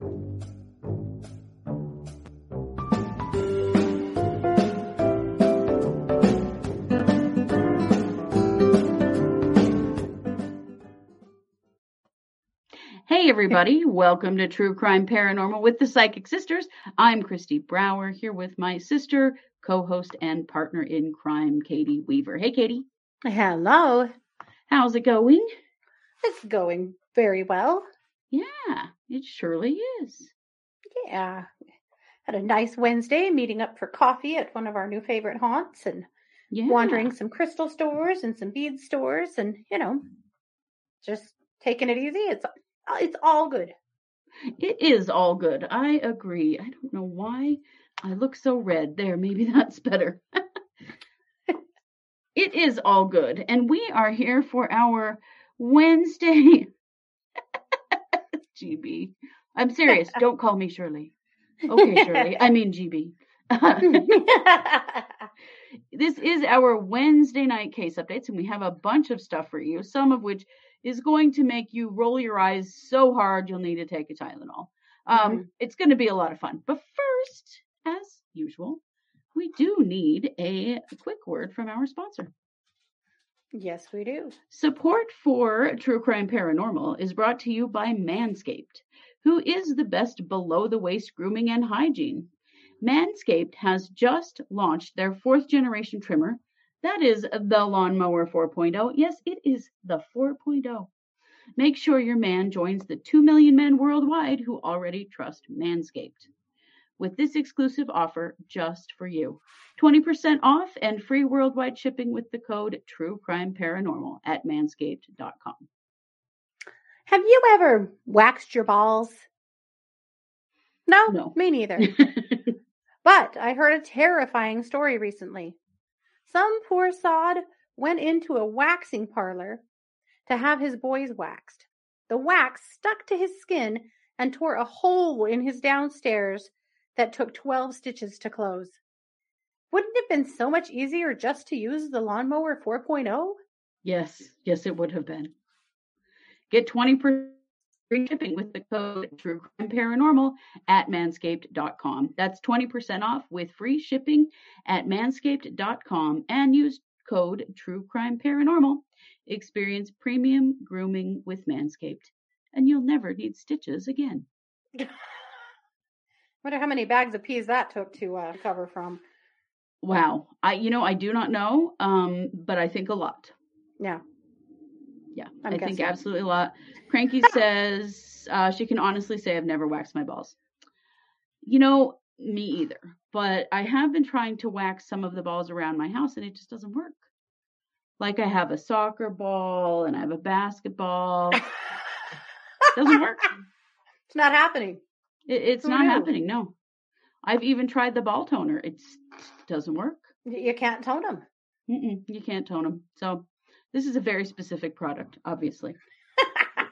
Hey, everybody. Welcome to True Crime Paranormal with the Psychic Sisters. I'm Christy Brower here with my sister, co host, and partner in crime, Katie Weaver. Hey, Katie. Hello. How's it going? It's going very well. Yeah, it surely is. Yeah. Had a nice Wednesday meeting up for coffee at one of our new favorite haunts and Yeah. wandering some crystal stores and some bead stores and, you know, just taking it easy. It's uh, it's all good. It is all good. I agree. I don't know why I look so red. There, maybe that's better. it is all good. And we are here for our Wednesday. GB. I'm serious. Don't call me Shirley. Okay, Shirley. I mean GB. this is our Wednesday night case updates, and we have a bunch of stuff for you, some of which is going to make you roll your eyes so hard you'll need to take a Tylenol. Um, Mhm. It's going to be a lot of fun. But first, as usual, we do need a quick word from our sponsor. Yes, we do. Support for True Crime Paranormal is brought to you by Manscaped, who is the best below the waist grooming and hygiene. Manscaped has just launched their fourth generation trimmer. That is the Lawnmower 4.0. Yes, it is the 4.0. Make sure your man joins the 2 million men worldwide who already trust Manscaped. With this exclusive offer just for you 20% off and free worldwide shipping with the code True Crime Paranormal at manscaped.com. Have you ever waxed your balls? No, No. me neither. But I heard a terrifying story recently. Some poor sod went into a waxing parlor to have his boys waxed. The wax stuck to his skin and tore a hole in his downstairs that took 12 stitches to close. Wouldn't it have been so much easier just to use the lawnmower oh? 4.0? yes, yes, it would have been. Get 20% free shipping with the code True Crime Paranormal at manscaped.com. That's 20% off with free shipping at manscaped.com and use code True Crime Paranormal. Experience premium grooming with Manscaped, and you'll never need stitches again. Wonder how many bags of peas that took to uh, cover from. Wow. I you know, I do not know, um, but I think a lot. Yeah. Yeah, I'm i think absolutely a lot. Cranky says uh, she can honestly say I've never waxed my balls. You know, me either. But I have been trying to wax some of the balls around my house, and it just doesn't work. Like I have a soccer ball and I have a basketball. doesn't work. It's not happening. It, it's not happening. No, I've even tried the ball toner. It doesn't work. You can't tone them. Mm-mm, you can't tone them. So this is a very specific product, obviously.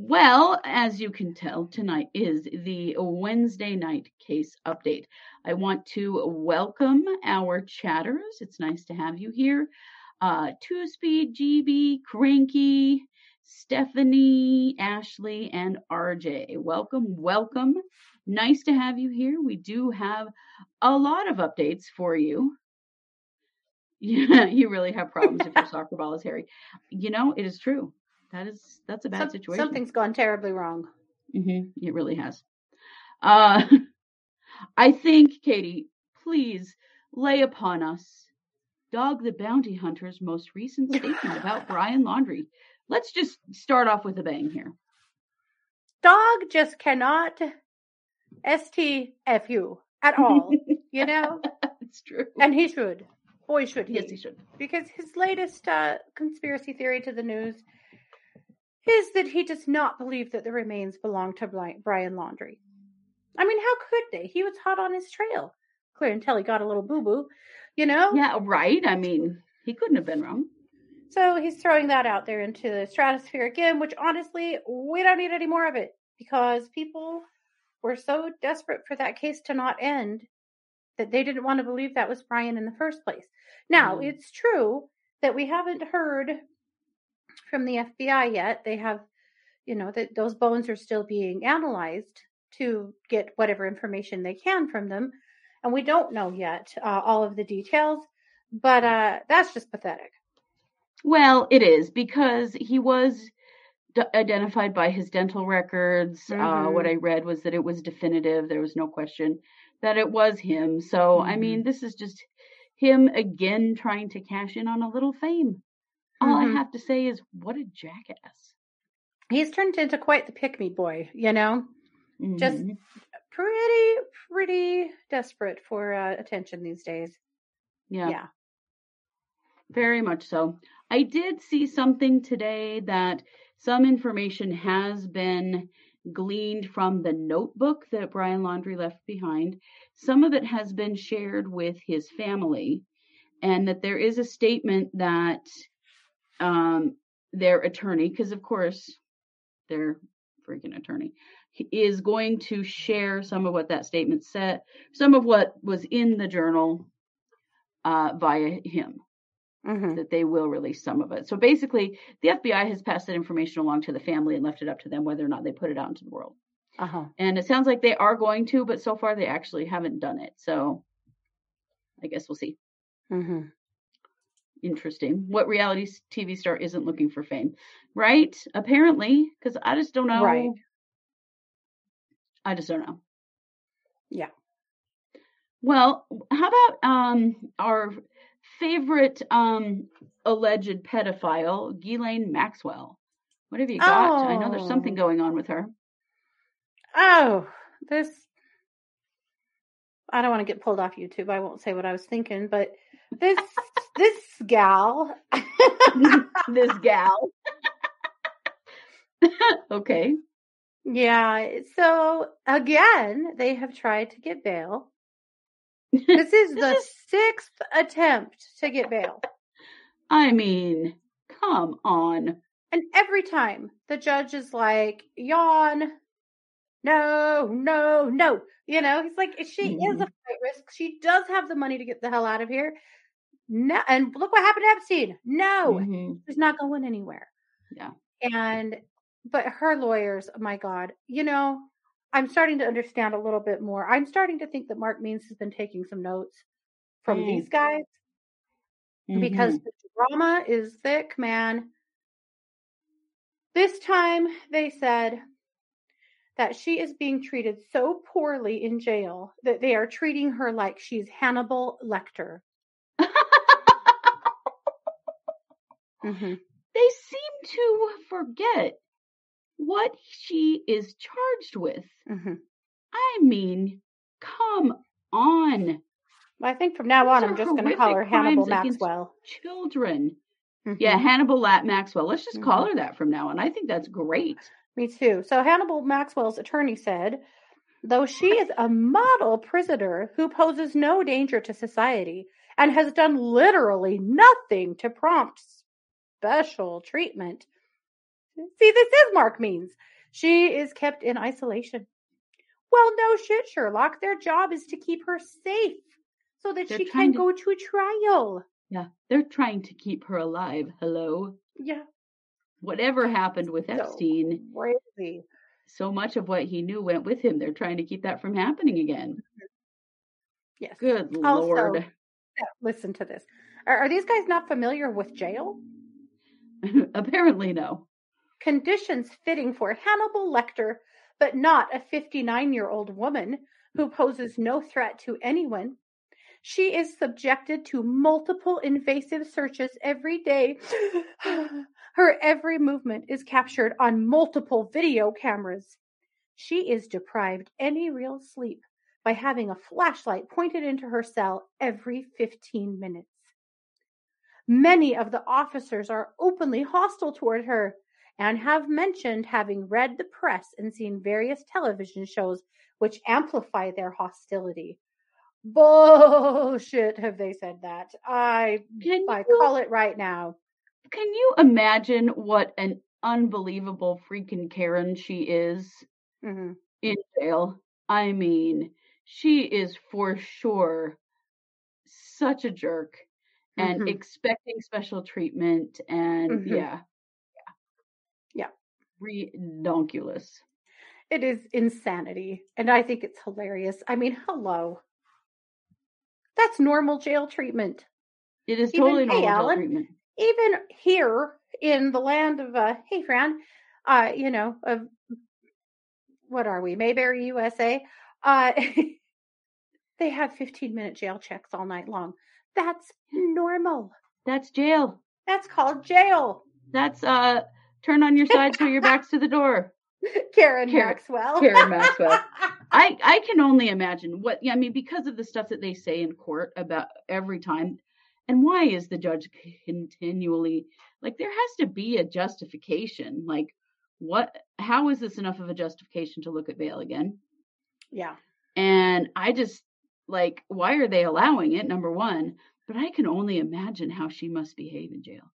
Well, as you can tell, tonight is the Wednesday night case update. I want to welcome our chatters. It's nice to have you here. Uh, Two Speed, GB, Cranky, Stephanie, Ashley, and RJ. Welcome, welcome. Nice to have you here. We do have a lot of updates for you. Yeah, you really have problems if your soccer ball is hairy. You know, it is true. That is that's a bad Some- situation. Something's gone terribly wrong. hmm It really has. Uh, I think, Katie, please lay upon us Dog the Bounty Hunter's most recent statement about Brian Laundrie. Let's just start off with a bang here. Dog just cannot STFU at all, you know? it's true. And he should. Boy, should he. yes, he should. Because his latest uh, conspiracy theory to the news is that he does not believe that the remains belong to Brian Laundrie. I mean, how could they? He was hot on his trail. Clear until he got a little boo boo, you know? Yeah, right. I mean, he couldn't have been wrong. So he's throwing that out there into the stratosphere again, which honestly, we don't need any more of it because people were so desperate for that case to not end that they didn't want to believe that was Brian in the first place. Now, Mm. it's true that we haven't heard from the FBI yet. They have, you know, that those bones are still being analyzed to get whatever information they can from them. And we don't know yet uh, all of the details, but uh, that's just pathetic. Well, it is because he was d- identified by his dental records. Mm-hmm. Uh, what mm-hmm. I read was that it was definitive. There was no question that it was him. So, mm-hmm. I mean, this is just him again trying to cash in on a little fame. All mm-hmm. I have to say is, what a jackass. He's turned into quite the pick me boy, you know? Just mm-hmm. pretty, pretty desperate for uh, attention these days. Yeah. Yeah. Very much so. I did see something today that some information has been gleaned from the notebook that Brian Laundrie left behind. Some of it has been shared with his family, and that there is a statement that um, their attorney, because of course, their freaking attorney, is going to share some of what that statement said, some of what was in the journal uh, via him mm-hmm. that they will release some of it. So basically, the FBI has passed that information along to the family and left it up to them whether or not they put it out into the world. Uh-huh. And it sounds like they are going to, but so far they actually haven't done it. So I guess we'll see. Mm-hmm. Interesting. What reality TV star isn't looking for fame? Right? Apparently, because I just don't know. Right. I just don't know. Yeah. Well, how about um our favorite um, alleged pedophile, Ghislaine Maxwell. What have you got? Oh. I know there's something oh. going on with her. Oh, this. I don't want to get pulled off YouTube. I won't say what I was thinking, but this this gal, this gal. okay. Yeah. So again, they have tried to get bail this is the sixth attempt to get bail. I mean, come on. And every time the judge is like, yawn, no, no, no. You know, he's like, she mm-hmm. is a flight risk. She does have the money to get the hell out of here. No, and look what happened to Epstein. No, mm-hmm. she's not going anywhere. Yeah. And, but her lawyers, oh my God, you know, I'm starting to understand a little bit more. I'm starting to think that Mark Means has been taking some notes from mm. these guys mm-hmm. because the drama is thick, man. This time they said that she is being treated so poorly in jail that they are treating her like she's Hannibal Lecter. mm-hmm. They seem to forget what she is charged with. Mm-hmm. I mean, come on. I think from now on, I'm just going to call her Hannibal Maxwell. Children. Mm-hmm. Yeah, Hannibal Lat Maxwell. Let's just mm-hmm. call her that from now on. I think that's great. Me too. So Hannibal Maxwell's attorney said, though she is a model prisoner who poses no danger to society and has done literally nothing to prompt special treatment, See, this is Mark Means. She is kept in isolation. Well, no shit, Sherlock. Their job is to keep her safe so that they're she can to... go to trial. Yeah, they're trying to keep her alive. Hello. Yeah. Whatever happened with so Epstein, crazy. So much of what he knew went with him. They're trying to keep that from happening again. Mm-hmm. Yes. Good also, lord. Yeah, listen to this. Are, are these guys not familiar with jail? Apparently, no conditions fitting for Hannibal Lecter, but not a 59 year old woman who poses no threat to anyone. She is subjected to multiple invasive searches every day. Her every movement is captured on multiple video cameras. She is deprived any real sleep by having a flashlight pointed into her cell every 15 minutes. Many of the officers are openly hostile toward her and have mentioned having read the press and seen various television shows which amplify their hostility. Bullshit, have they said that? I can I you, call it right now. Can you imagine what an unbelievable freaking Karen she is mm-hmm. in jail? I mean, she is for sure such a jerk and mm-hmm. expecting special treatment and mm-hmm. yeah redonkulous. It is insanity. And I think it's hilarious. I mean, hello. That's normal jail treatment. It is Even- totally hey, normal jail Alan. treatment. Even here in the land of uh hey Fran, uh, you know, of what are we, Mayberry, USA? Uh they have 15 minute jail checks all night long. That's normal. That's jail. That's called jail. That's uh turn on your side so your back's to the door. Karen, Karen- Maxwell. Karen Maxwell. I I can only imagine what yeah, I mean because of the stuff that they say in court about every time and why is the judge continually like there has to be a justification like what how is this enough of a justification to look at bail again yeah. and I just like why are they allowing it number 1 but I can only imagine how she must behave in jail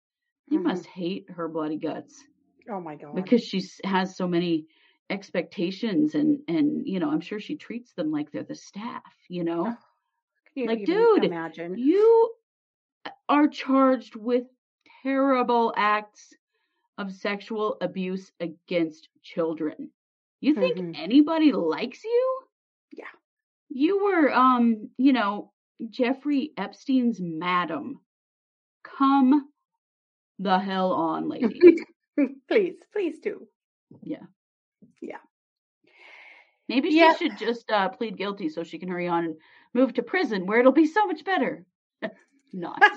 you Mhm. must hate her bloody guts Oh my god. because she has so many expectations and and you know i'm sure she treats them like they're the staff you know you like, dude, imagine. you are charged with terrible acts of sexual abuse against children you think Mhm. anybody likes you Yeah. you were um you know jeffrey epstein's madam come the hell on lady please, please do. Yeah. Yeah. Maybe she Yeah. should just uh, plead guilty so she can hurry on and move to prison where it'll be so much better. Not.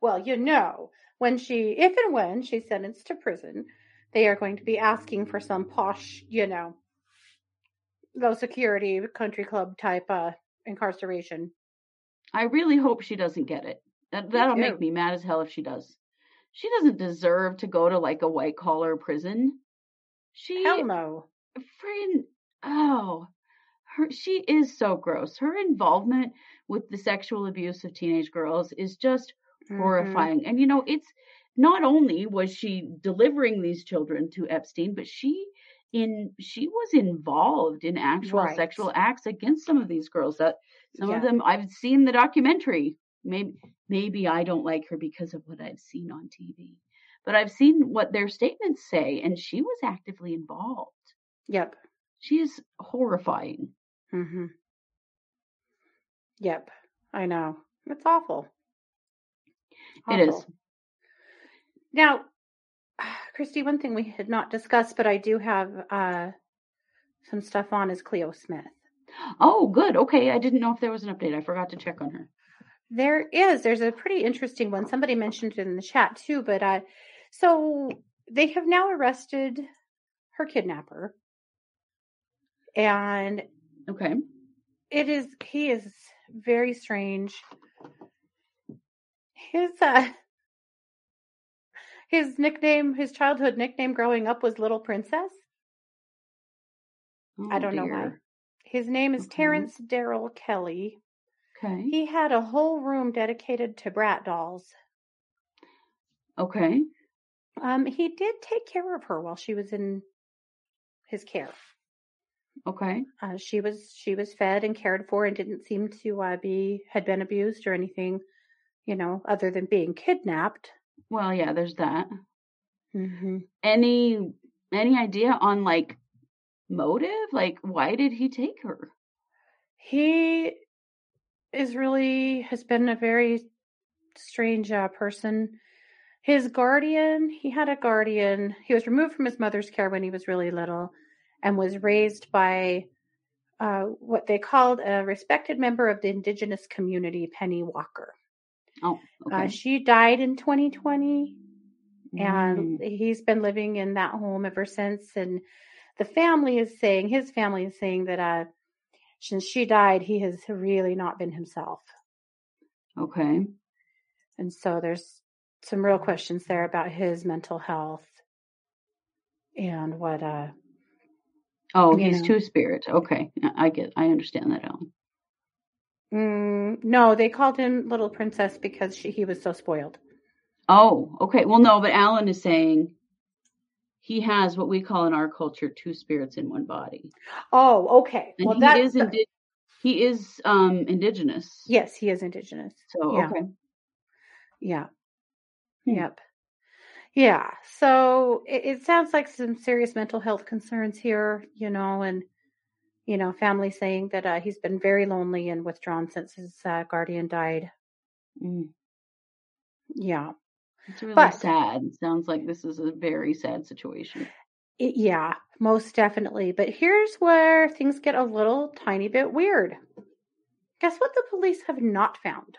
well, you know, when she, if and when she's sentenced to prison, they are going to be asking for some posh, you know, low security country club type uh incarceration. I really hope she doesn't get it. That, that'll make me mad as hell if she does. She doesn't deserve to go to like a white collar prison. She Hell no. friggin' oh her she is so gross. Her involvement with the sexual abuse of teenage girls is just Mhm. horrifying. And you know, it's not only was she delivering these children to Epstein, but she in she was involved in actual Right. sexual acts against some of these girls. That some Yeah. of them I've seen the documentary. Maybe maybe I don't like her because of what I've seen on TV. But I've seen what their statements say, and she was actively involved. Yep. She is horrifying. hmm Yep. I know. It's awful. It is. Now, Christy, one thing we had not discussed, but I do have uh, some stuff on is Cleo Smith. Oh, good. Okay, I didn't know if there was an update. I forgot to check on her. There is. There's a pretty interesting one. Somebody mentioned it in the chat too, but uh, so they have now arrested her kidnapper, and Okay. it is he is very strange. His uh his nickname, his childhood nickname growing up was Little Princess. I Oh, don't know why. His name is Okay. Terence Darrell Kelly. Okay. He had a whole room dedicated to Bratz dolls. Okay. Um, he did take care of her while she was in his care. Okay. Uh, she was she was fed and cared for and didn't seem to uh, be had been abused or anything, you know, other than being kidnapped. Well, yeah, there's that. Mm-hmm. Any any idea on like motive? Like why did he take her? He is really has been a very strange uh, person. His guardian, he had a guardian. He was removed from his mother's care when he was really little and was raised by uh, what they called a respected member of the indigenous community, Penny Walker. Oh, Uh, she died in 2020 and Mm, he's been living in that home ever since and the family is saying his family is saying that uh since she died he has really not been himself okay. and so there's some real questions there about his mental health and what uh Oh, he's two spirit. Okay. I get I understand that, Ellen. mm, no they called him little princess because she, he was so spoiled Oh, okay. Well, no, but Alan is saying he has what we call in our culture two spirits in one body. oh okay And well he that is indi- he is um indigenous. yes he is indigenous So yeah. okay. Yeah. Hmm. Yep. Yeah. So it, it sounds like some serious mental health concerns here, you know, and you know, family saying that uh, he's been very lonely and withdrawn since his uh, guardian died. Mm. Yeah. It's really But- sad. It sounds like this is a very sad situation. It- yeah, most definitely. But here's where things get a little tiny bit weird. Guess what the police have not found?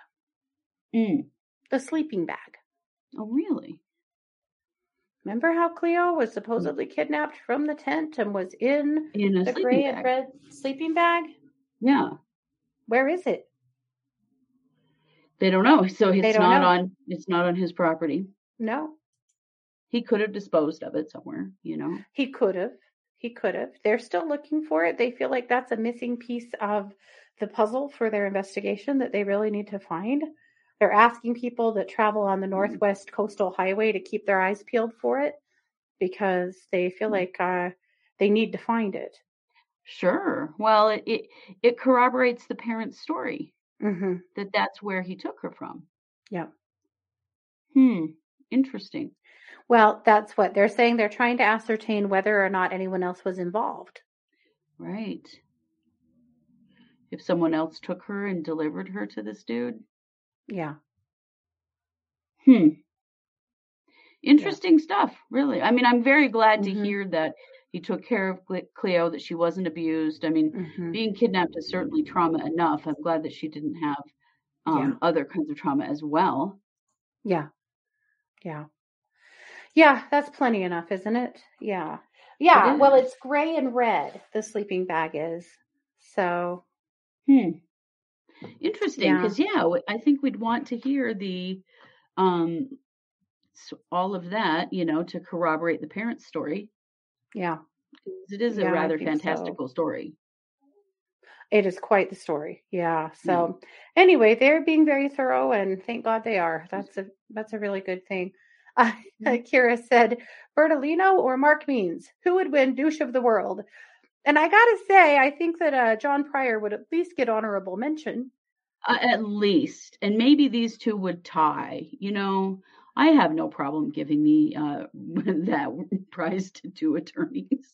Mm. The sleeping bag. Oh, really? Remember how Cleo was supposedly kidnapped from the tent and was in In a the gray bag. and red sleeping bag? Yeah. Where is it? They don't know. So it's not know. on it's not on his property. No, He could have disposed of it somewhere, you know. he could have. He could have. They're still looking for it. They feel like that's a missing piece of the puzzle for their investigation that they really need to find. They're asking people that travel on the Northwest Coastal Highway to keep their eyes peeled for it because they feel like uh, they need to find it. Sure. Well, it it, it corroborates the parents' story hmm that that's where he took her from. Yeah. Hmm. Interesting. Well, that's what they're saying. They're trying to ascertain whether or not anyone else was involved. Right. If someone else took her and delivered her to this dude. Yeah. Hmm. Interesting stuff, really. I mean, I'm very glad to Mhm. hear that he took care of Cleo, that she wasn't abused. I mean, hmm being kidnapped is certainly trauma enough. I'm glad that she didn't have um, Yeah. other kinds of trauma as well. Yeah. Yeah. Yeah, that's plenty enough, isn't it? Yeah. Yeah. It Well, it's gray and red, the sleeping bag is. So, Hmm. Interesting, because yeah, I think we'd want to hear the um s- all of that, you know, to corroborate the parents' story. Yeah, It is a Yeah, rather think so. fantastical story. it is quite the story. Yeah. So, anyway, they're being very thorough and thank God they are. That's a that's a really good thing. Uh, Kira said, Bertolino or Mark Means, who would win douche of the world? And I got to say, I think that uh, John Prior would at least get honorable mention. Uh, at least, and maybe these two would tie. You know, I have no problem giving the uh that prize to two attorneys.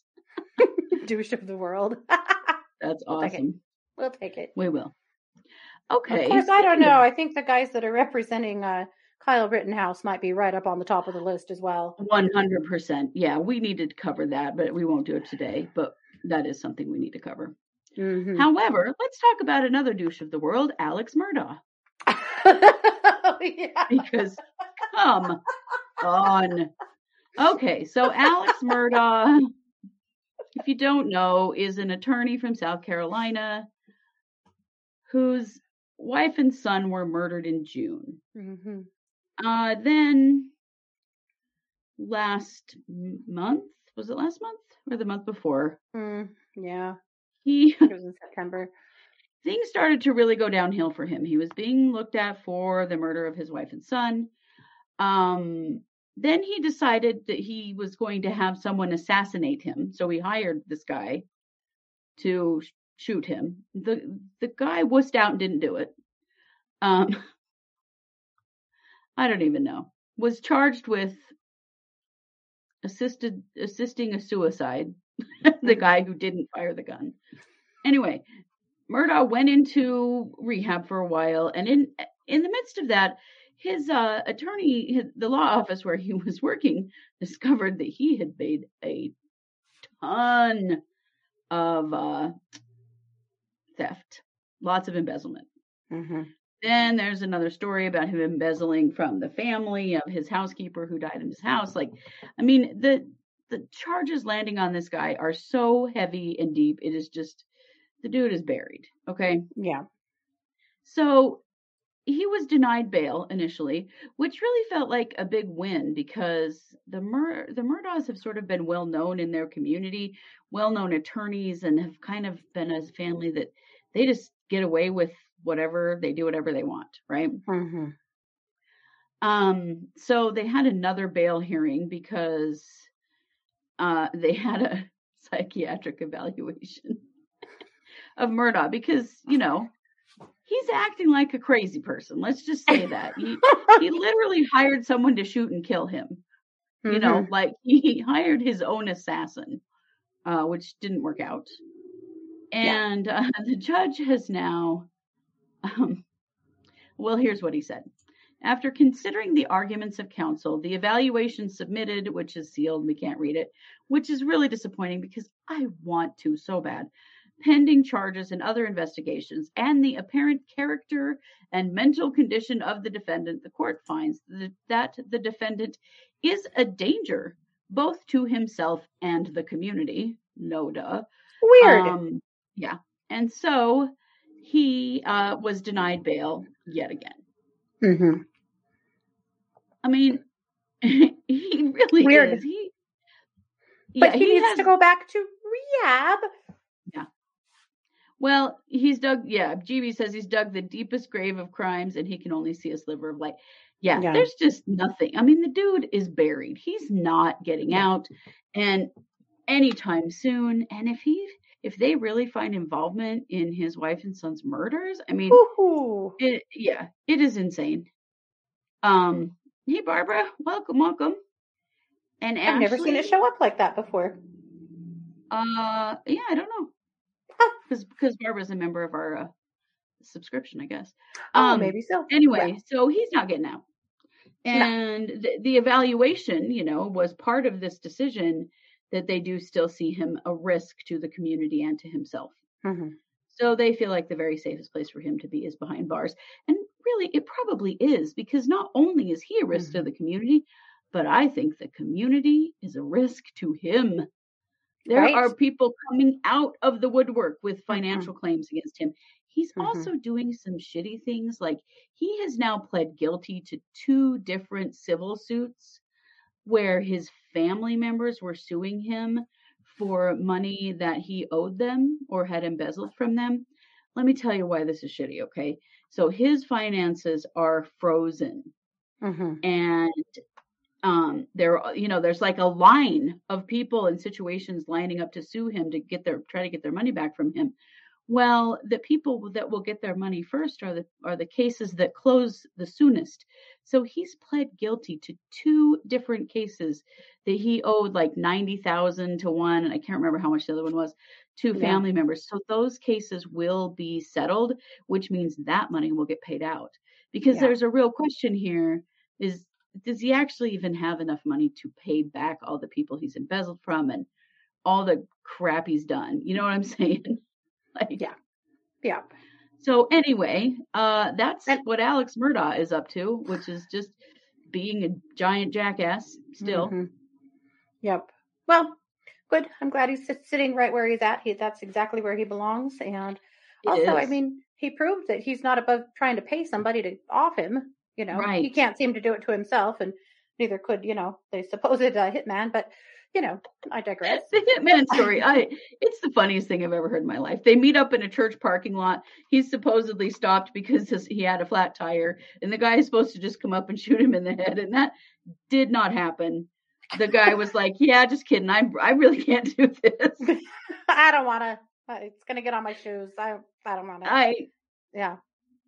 douche of the world. That's We'll take awesome. we'll take it. We will. Okay. Of course, I don't know. I think the guys that are representing uh, Kyle Rittenhouse might be right up on the top of the list as well. One hundred percent. Yeah, we needed to cover that, but we won't do it today. But that is something we need to cover. Mhm. However, let's talk about another douche of the world, Alex Murdaugh, yeah. because come on. Okay, so Alex Murdaugh, if you don't know, is an attorney from South Carolina whose wife and son were murdered in June. Mhm. Uh, then last month, was it last month or the month before? Mm, yeah. He It was in September. things started to really go downhill for him. He was being looked at for the murder of his wife and son. Um, then he decided that he was going to have someone assassinate him. So he hired this guy to sh- shoot him. The the guy wussed out and didn't do it. Um, I don't even know. Was charged with assisted assisting a suicide. the guy who didn't fire the gun. Anyway, Murdaugh went into rehab for a while, and in in the midst of that, his uh, attorney, his, the law office where he was working, discovered that he had made a ton of uh, theft, lots of embezzlement. hmm Then there's another story about him embezzling from the family of his housekeeper who died in his house. Like, I mean, the the charges landing on this guy are so heavy and deep. It is just the dude is buried. Okay. Yeah. So he was denied bail initially, which really felt like a big win because the Mur- the Murdaughs have sort of been well known in their community, well known attorneys, and have kind of been a family that they just get away with whatever they do, whatever they want, right? hmm Um, so they had another bail hearing because uh, they had a psychiatric evaluation of Murdaugh because you know he's acting like a crazy person. Let's just say that he he literally hired someone to shoot and kill him. You know, Mhm. like he hired his own assassin, uh, which didn't work out. Yeah. And uh, the judge has now, um, well, here's what he said. After considering the arguments of counsel, the evaluation submitted, which is sealed, we can't read it, which is really disappointing because I want to so bad, pending charges and other investigations, and the apparent character and mental condition of the defendant, the court finds that the defendant is a danger both to himself and the community. No duh. Weird. Um, yeah. And so he uh, was denied bail yet again. Mm-hmm. I mean, he really Weird. is. He, But yeah, he, needs has- to go back to rehab. Well, he's dug. Yeah, GB says he's dug the deepest grave of crimes, and he can only see a sliver of light. Yeah, Yeah. there's just nothing. I mean, the dude is buried. He's not getting out, and anytime soon. And if he, if they really find involvement in his wife and son's murders, I mean, it, yeah, it is insane. Um, hey Barbara, welcome, welcome. And I've never seen it show up like that before. Uh, yeah, I don't know. Because because Barbara's a member of our uh, subscription, I guess. Oh, Um, maybe so. Anyway, Yeah. so he's not getting out, and the, the evaluation, you know, was part of this decision that they do still see him a risk to the community and to himself. Mhm. So they feel like the very safest place for him to be is behind bars. And really, it probably is because not only is he a risk Mm-hmm. to the community, but I think the community is a risk to him. There Right. are people coming out of the woodwork with financial claims against him. He's Mhm. also doing some shitty things. Like he has now pled guilty to two different civil suits where his family members were suing him for money that he owed them or had embezzled from them. Let me tell you why this is shitty, okay? So his finances are frozen Mhm. and um there you know there's like a line of people and situations lining up to sue him to get their try to get their money back from him well the people that will get their money first are the are the cases that close the soonest so he's pled guilty to two different cases that he owed like 90,000 to one and I can't remember how much the other one was to Yeah. family members so those cases will be settled which means that money will get paid out because Yeah. there's a real question here is does he actually even have enough money to pay back all the people he's embezzled from and all the crap he's done? You know what I'm saying? like, Yeah. Yeah. So anyway, uh, that's And- what Alex Murdaugh is up to, which is just being a giant jackass still. Mhm. Yep. Well, good. I'm glad he's sitting right where he's at. He that's exactly where he belongs. And It also, I mean, he proved that he's not above trying to pay somebody to off him. You know, he can't seem to do it to himself, and neither could you know the supposed uh, hitman. But you know, I digress. the hitman story i it's the funniest thing i've ever heard in my life they meet up in a church parking lot he's supposedly stopped because his, he had a flat tire and the guy is supposed to just come up and shoot him in the head and that did not happen the guy was like yeah just kidding i i really can't do this I don't want to. It's gonna get on my shoes. I I don't want to. i Yeah.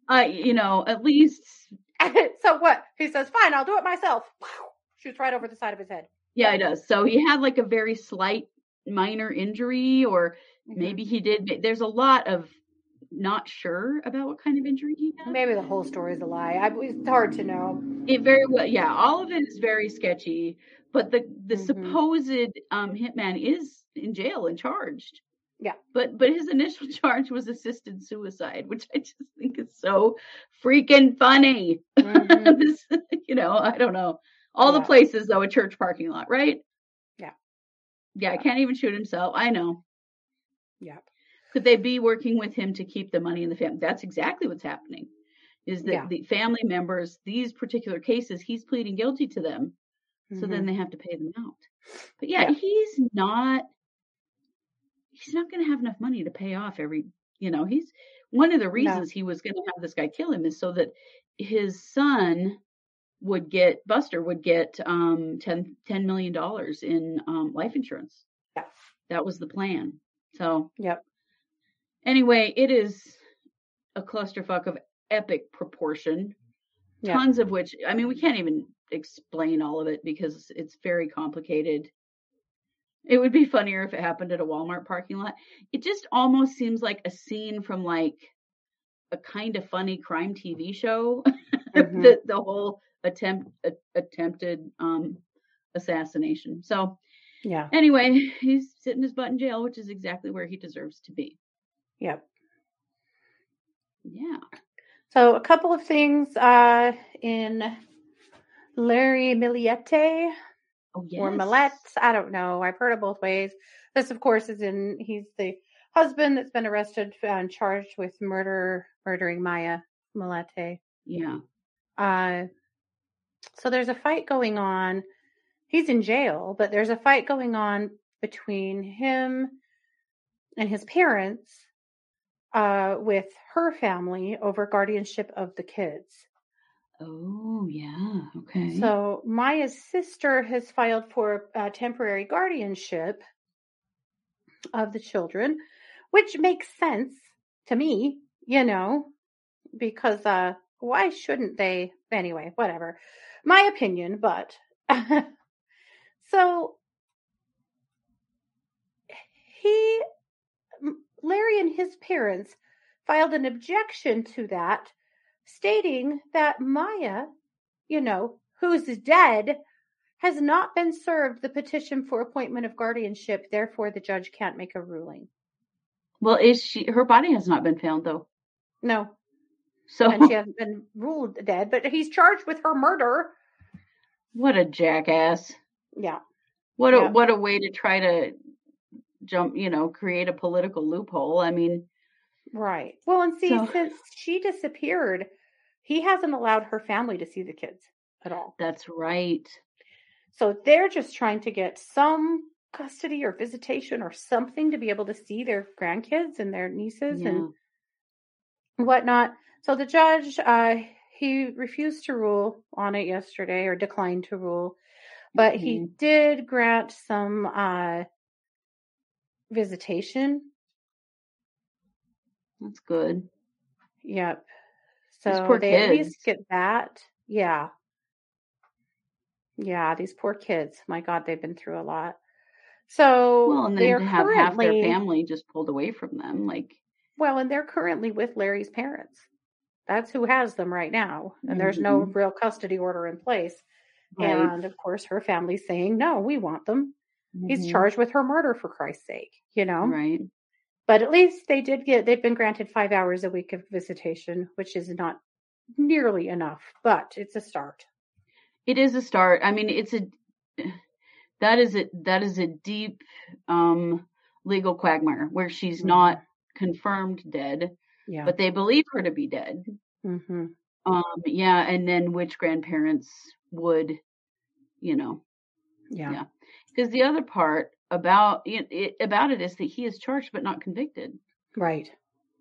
i you know at least so what? He says, "Fine, I'll do it myself." Shoots right over the side of his head. yeah he does so he had like a very slight minor injury or Mhm. maybe he did there's a lot of not sure about what kind of injury he had Maybe the whole story is a lie. I, it's hard to know. It very well, yeah. All of it is very sketchy, but the the Mhm. supposed um, hitman is in jail and charged. Yeah. But but his initial charge was assisted suicide, which I just think is so freaking funny. Mhm. this, you know, I don't know. All the places though, a church parking lot, right? Yeah. Yeah, can't even shoot himself. I know. yeah. Could they be working with him to keep the money in the family? That's exactly what's happening. Is that Yeah. the family members, these particular cases, he's pleading guilty to them. So then Mhm. they have to pay them out. But yeah, Yeah. he's not he's not gonna have enough money to pay off every you know, he's one of the reasons he was gonna have this guy kill him is so that his son would get Buster would get um 10, $10 million in um life insurance. Yeah. That was the plan. So Yep. anyway, it is a clusterfuck of epic proportion. Tons of which I mean we can't even explain all of it because it's very complicated. It would be funnier if it happened at a Walmart parking lot. It just almost seems like a scene from like a kind of funny crime TV show. Mhm. the the whole attempt a, attempted um assassination. So Yeah. anyway, he's sitting his butt in jail, which is exactly where he deserves to be. Yep. Yeah. So a couple of things uh, in Larry Milete Oh yes. or Millet. I don't know. I've heard it both ways. This, of course, is in. He's the husband that's been arrested and charged with murder, murdering Maya Milete. Yeah. Uh, so there's a fight going on. He's in jail, but there's a fight going on between him and his parents uh, with her family over guardianship of the kids. Oh yeah. Okay. So Maya's sister has filed for temporary guardianship of the children, which makes sense to me, you know, because uh, why shouldn't they? Anyway, whatever. My opinion, but so he, Larry and his parents filed an objection to that, stating that Maya, you know, who's dead, has not been served the petition for appointment of guardianship. Therefore, the judge can't make a ruling. well, is she? Her body has not been found though. No, So and she hasn't been ruled dead, but he's charged with her murder. what a jackass! Yeah. What a Yeah. what a way to try to jump. You know, create a political loophole. I mean, Right. Well, and see, So- since she disappeared, he hasn't allowed her family to see the kids at all. that's right. So they're just trying to get some custody or visitation or something to be able to see their grandkids and their nieces Yeah. and whatnot. So the judge, uh, he refused to rule on it yesterday or declined to rule, but he Mhm. did grant some uh, visitation. That's good. Yep. So poor they at least get that. Yeah. Yeah, these poor kids. My God, they've been through a lot. So Well, and they're to have half their family just pulled away from them, like well, and they're currently with Larry's parents. That's who has them right now, and there's no real custody order in place. right. And of course, her family's saying, "No, we want them." He's Mhm. charged with her murder for Christ's sake, you know. Right. But at least they did get they've been granted 5 hours a week of visitation, which is not nearly enough, but it's a start. It is a start. I mean, it's a that is a that is a deep um legal quagmire where she's not confirmed dead, Yeah. but they believe her to be dead. mhm. Um yeah, and then which grandparents would, you know, Yeah. Yeah. because the other part about it, it about it is that he is charged but not convicted. Right.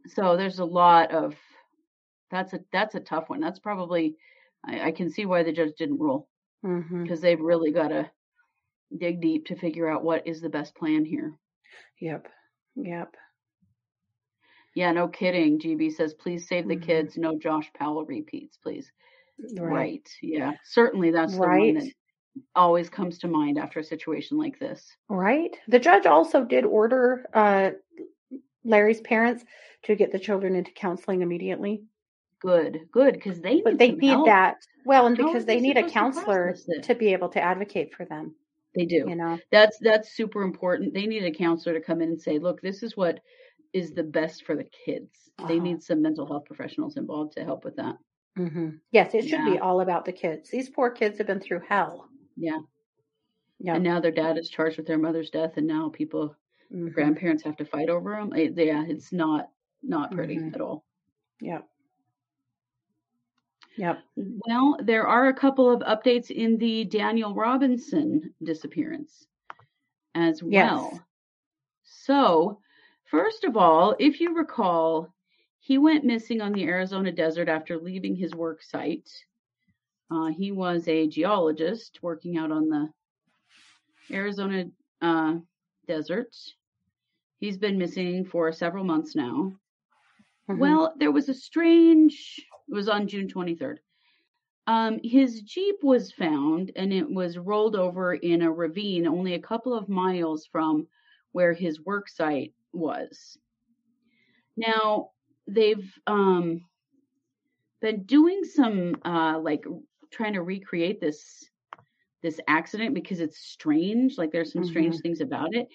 So there's a lot of that's a that's a tough one. That's probably I, I can see why the judge didn't rule because they've really got to dig deep to figure out what is the best plan here. Yep. Yep. Yeah, no kidding. GB says, please save the Mhm. kids. No Josh Powell repeats, please. Right. Right. Yeah. Certainly that's the one Right. that always comes to mind after a situation like this. Right. The judge also did order uh Larry's parents to get the children into counseling immediately. Good. Good. Because they need But they need help. that. Well, and How because they they need a supposed to counselor to be able to advocate for them, They do. you know. That's that's super important. They need a counselor to come in and say, look, this is what is the best for the kids. They Uh-huh. need some mental health professionals involved to help with that. hmm Yes, it should be all about the kids. These poor kids have been through hell. Yeah. Yeah. And now their dad is charged with their mother's death, and now people, Mhm. grandparents, have to fight over them. It, yeah, it's not not pretty Mhm. at all. Yep. Yep. Well, there are a couple of updates in the Daniel Robinson disappearance as well. Yes. well. So, first of all, if you recall, he went missing on the Arizona desert after leaving his work site. Uh, he was a geologist working out on the Arizona uh, desert. He's been missing for several months now. Mhm. Well, there was a strange, it was on June 23rd. Um, his Jeep was found and it was rolled over in a ravine only a couple of miles from where his work site was. Now, they've um, been doing some uh, like trying to recreate this this accident because it's strange like there's some strange Mhm. things about it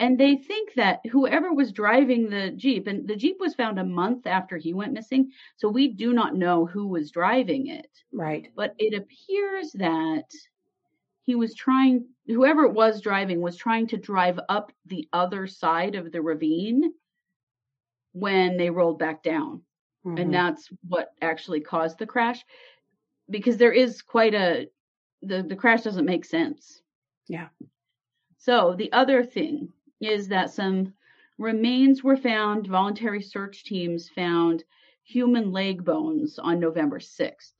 and they think that whoever was driving the jeep and the jeep was found a month after he went missing so we do not know who was driving it Right. but it appears that he was trying whoever it was driving was trying to drive up the other side of the ravine when they rolled back down Mhm. and that's what actually caused the crash because there is quite a the the crash doesn't make sense Yeah. so the other thing is that some remains were found voluntary search teams found human leg bones on november 6th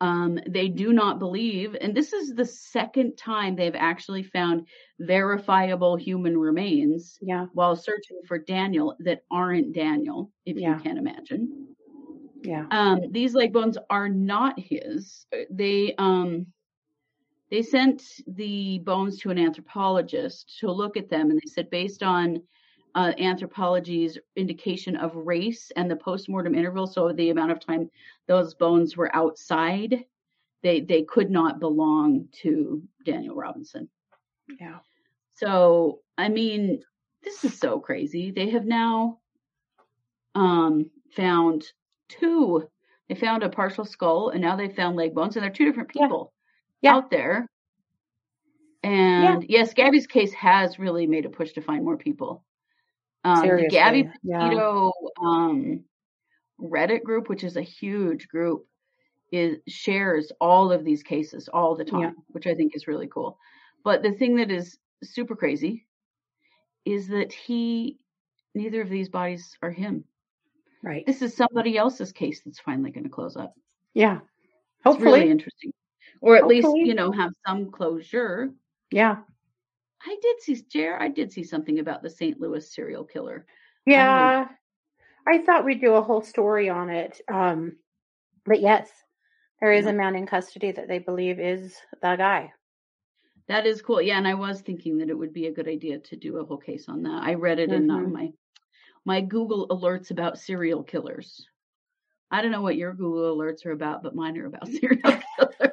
um, they do not believe and this is the second time they've actually found verifiable human remains yeah. while searching for daniel that aren't daniel if Yeah. you can imagine Yeah. um, these leg bones are not his. They um, they sent the bones to an anthropologist to look at them, and they said based on uh, anthropology's indication of race and the postmortem interval, so the amount of time those bones were outside, they they could not belong to Daniel Robinson. Yeah. So, I mean, this is so crazy. They have now um, found two. They found a partial skull, and now they found leg bones, and they're two different people Yeah. out there. And yes, Gabby's case has really made a push to find more people. Um, the. Gabby yeah. Petito um, Reddit group, which is a huge group, is shares all of these cases all the time, Yeah. which I think is really cool. But the thing that is super crazy is that he, neither of these bodies are him. Right. This is somebody else's case that's finally going to close up. Yeah. It's Hopefully. really interesting, or at least you know have some closure. yeah. I did see, Jer, I did see something about the St. Louis serial killer. Yeah. I thought we'd do a whole story on it. Um, but yes, there is a man in custody that they believe is the guy. That is cool. Yeah, and I was thinking that it would be a good idea to do a whole case on that. I read it in uh, Mhm. my my Google alerts about serial killers. I don't know what your Google alerts are about, but mine are about serial killers.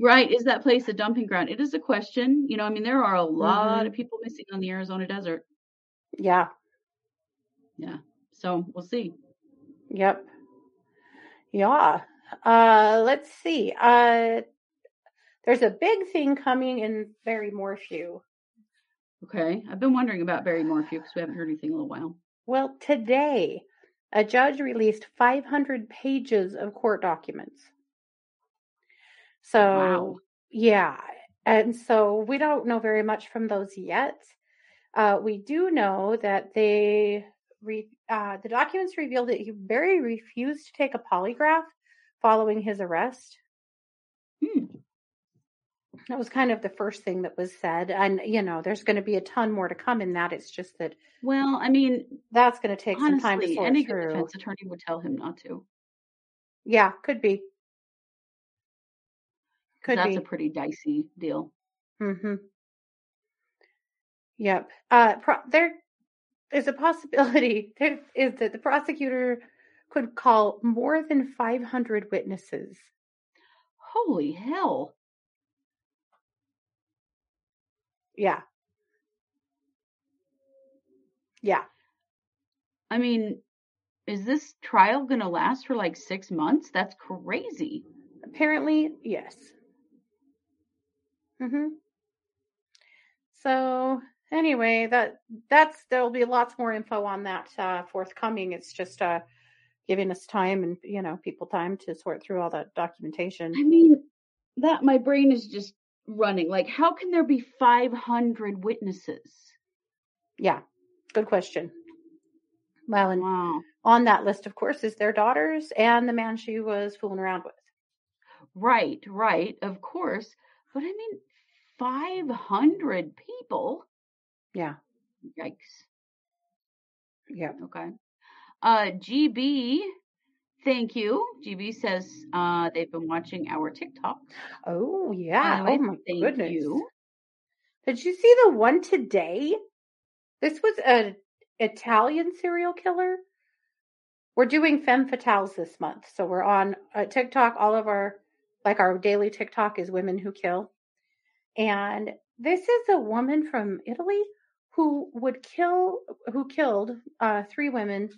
right? Is that place a dumping ground? It is a question. You know, I mean, there are a lot of people missing on the Arizona desert. yeah. Yeah. So we'll see. Yep. Yeah. Uh, let's see. Uh, there's a big thing coming in Barry Morphew. Okay. I've been wondering about Barry Morphew because we haven't heard anything in a little while. Well, today, a judge released 500 pages of court documents. So, Wow. yeah. And so we don't know very much from those yet. Uh, we do know that they, re- uh, the documents revealed that he Barry refused to take a polygraph following his arrest. Hmm. That was kind of the first thing that was said. And, you know, there's going to be a ton more to come in that. It's just that Well, I mean, that's going to take some time to honestly, sort any through. defense attorney would tell him not to. Yeah, could be. Could that's be. a pretty dicey deal. Mm-hmm. Yep. Uh, pro- there is a possibility there is that the prosecutor could call more than 500 witnesses. Holy hell. Yeah. Yeah. I mean, is this trial going to last for like six months? That's crazy. Apparently, yes. Mm-hmm. So anyway, that that's there'll be lots more info on that uh, forthcoming. It's just uh, giving us time and you know people time to sort through all that documentation. I mean, that my brain is just running. Like, how can there be 500 witnesses? Yeah, good question. Well, and Wow. on that list, of course, is their daughters and the man she was fooling around with. Right, right, of course. But I mean, 500 people? Yeah, Yikes. yeah. Okay. Uh, GB Thank you. GB says uh, they've been watching our TikTok. Oh yeah. By the way, oh my goodness. you. Did you see the one today? This was an Italian serial killer. We're doing femme fatales this month, so we're on uh, TikTok. All of our like our daily TikTok is women who kill, and this is a woman from Italy who would kill who killed uh, three women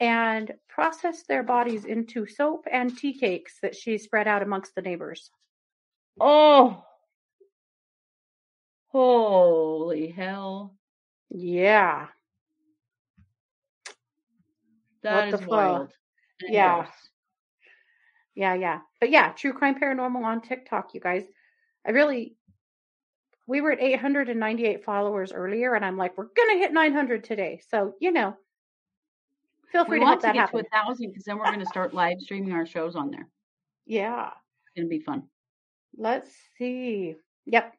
and processed their bodies into soap and tea cakes that she spread out amongst the neighbors. Oh, holy hell! Yeah. That What is the wild. Yeah. Yeah, yeah. But yeah, True Crime Paranormal on TikTok, you guys. I really we were at 898 followers earlier and I'm like, we're going to hit 900 today. So, you know, feel free We to help want to that get happen. to a thousand because then we're going to start live streaming our shows on there. Yeah. It's going to be fun. Let's see. Yep.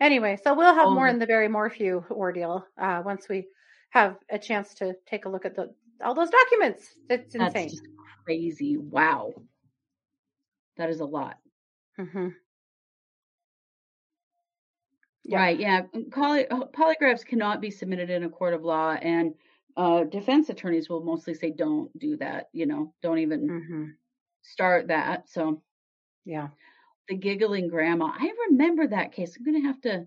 Anyway, so we'll have more Oh. in the Barry Morphew ordeal uh, once we have a chance to take a look at the all those documents. It's That's insane. just crazy. Wow. That is a lot. hmm Yep. Right. Yeah. Poly- polygraphs cannot be submitted in a court of law, and uh, defense attorneys will mostly say, "Don't do that." You know, don't even hmm start that. So Yeah. the giggling grandma, I remember that case. I'm gonna have to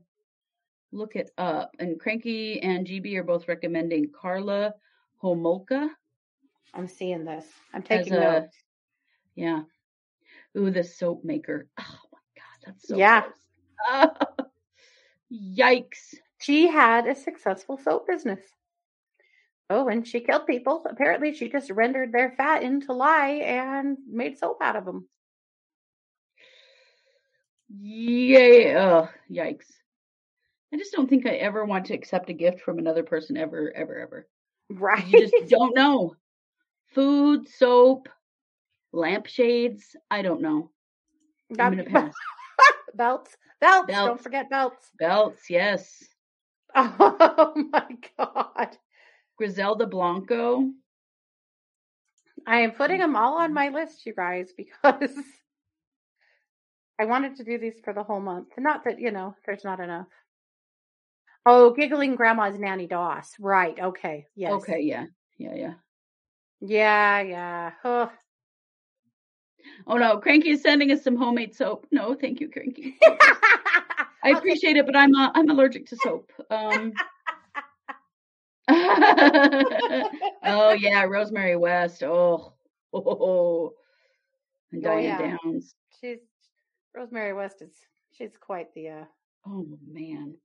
look it up. And Cranky and GB are both recommending Karla Homolka I'm seeing this. I'm taking a notes. yeah. Ooh, the soap maker. Oh my god, that's so Yeah. Yikes. She had a successful soap business. Oh, and she killed people. Apparently, she just rendered their fat into lye and made soap out of them. Yeah. Yikes. I just don't think I ever want to accept a gift from another person ever, ever, ever. Right. You just don't know. Food, soap, lampshades. I don't know. I'm gonna pass. belts. Belts. Don't forget belts. Belts, yes. Oh my god. Griselda Blanco. I am putting them all on my list, you guys, because I wanted to do these for the whole month. Not that, you know, there's not enough. Oh, giggling grandma's Nannie Doss. Right. Okay. Yes. Okay, yeah. Yeah, yeah. Yeah, yeah. Ugh. Oh no, Cranky is sending us some homemade soap. No, thank you, Cranky. I appreciate it, but I'm uh, I'm allergic to soap. Um Oh yeah, Rosemary West. Oh, oh, and Oh, Diane yeah. Downs. she's Rosemary West is she's quite the uh Oh man,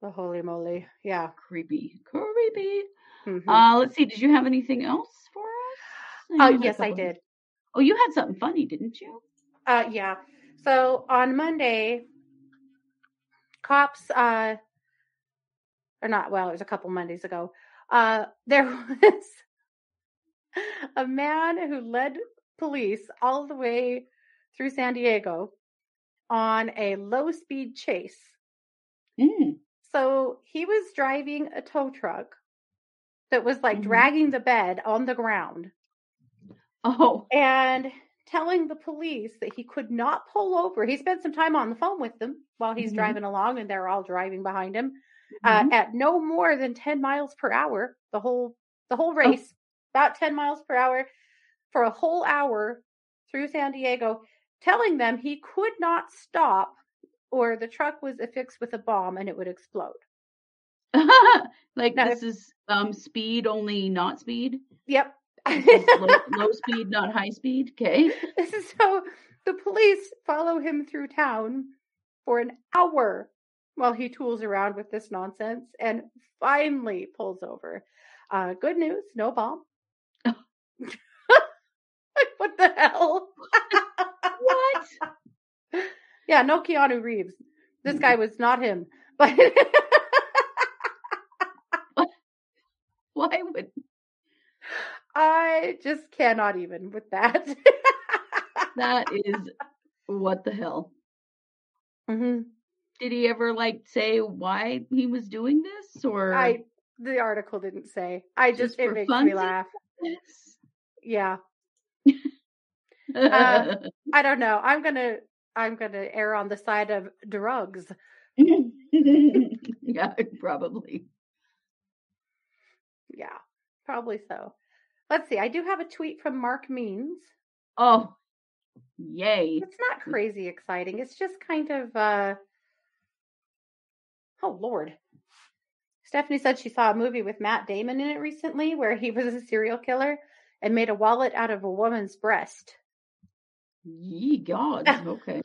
the holy moly. Yeah. creepy, creepy. Mhm. Uh, let's see. Did you have anything else for us? oh yes, I did. Oh, you had something funny, didn't you? Uh, yeah. So on Monday, cops, uh, or not, well, it was a couple Mondays ago, uh, there was a man who led police all the way through San Diego on a low speed chase. Mm. So he was driving a tow truck that was like Mhm. dragging the bed on the ground Oh, and telling the police that he could not pull over. He spent some time on the phone with them while he's Mhm. driving along, and they're all driving behind him uh, at no more than ten miles per hour. The whole the Oh. whole race, about ten miles per hour, for a whole hour through San Diego, telling them he could not stop, or the truck was affixed with a bomb and it would explode. like No, this is um speed only, not speed. Yep. Low, low speed, not high speed. Okay. This is so the police follow him through town for an hour while he tools around with this nonsense and finally pulls over. Uh, good news, no bomb. what the hell? What? Yeah, no Keanu Reeves. This guy was not him. But Why would I just cannot even with that. that is what the hell? hmm Did he ever like say why he was doing this or I the article didn't say. I just, Just it makes me laugh. Yes. Yeah. Uh, I don't know. I'm gonna I'm gonna err on the side of drugs. yeah, probably. Yeah, probably so. Let's see. I do have a tweet from Mark Means. Oh, yay. It's not crazy exciting. It's just kind of uh Oh Lord. Stephanie said she saw a movie with Matt Damon in it recently where he was a serial killer and made a wallet out of a woman's breast. Ye gods. Okay.